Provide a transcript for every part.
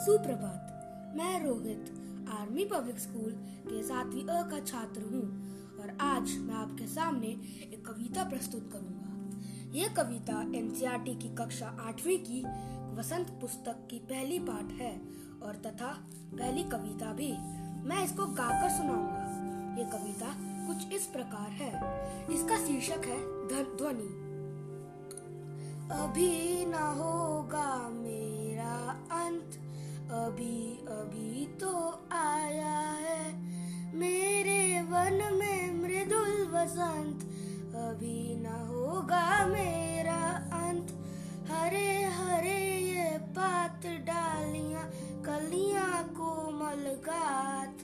सुप्रभात। मैं Rohit, army public school के सातवीं अ का छात्र हूँ और आज मैं आपके सामने एक कविता प्रस्तुत करूँगा। ये कविता एनसीईआरटी की कक्षा आठवीं की वसंत पुस्तक की पहली पाठ है और तथा पहली कविता भी। मैं इसको गाकर सुनाऊँगा। ये कविता कुछ इस प्रकार है। इसका शीर्षक है ध्वनि। अभी ना होगा अभी अभी तो आया है। मेरे वन में मृदुल वसंत। अभी न होगा मेरा अंत। हरे हरे ये पात डालियाँ, कलियाँ कोमल गात।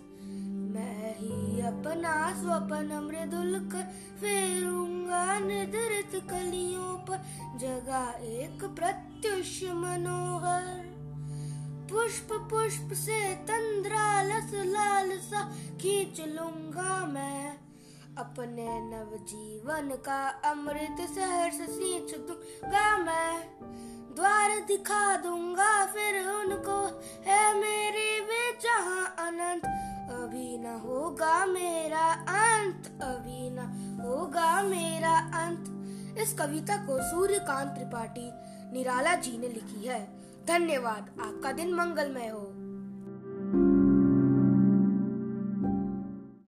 मैं ही अपना स्वप्न मृदुल कर फेरूँगा निर्धरित कलियों पर। जगा एक प्रत्युष मनोहर। पुष्प पुष्प से तंद्रा लस लाल सा खींच लूँगा मैं। अपने नव जीवन का अमृत सहर से सींच दूँगा मैं। द्वार दिखा दूँगा फिर उनको, है मेरी वे जहाँ अनंत, अभी न होगा मेरा अंत, अभी न होगा मेरा अंत। इस कविता को सूर्यकांत त्रिपाठी निराला जी ने लिखी है। धन्यवाद। आपका दिन मंगलमय हो।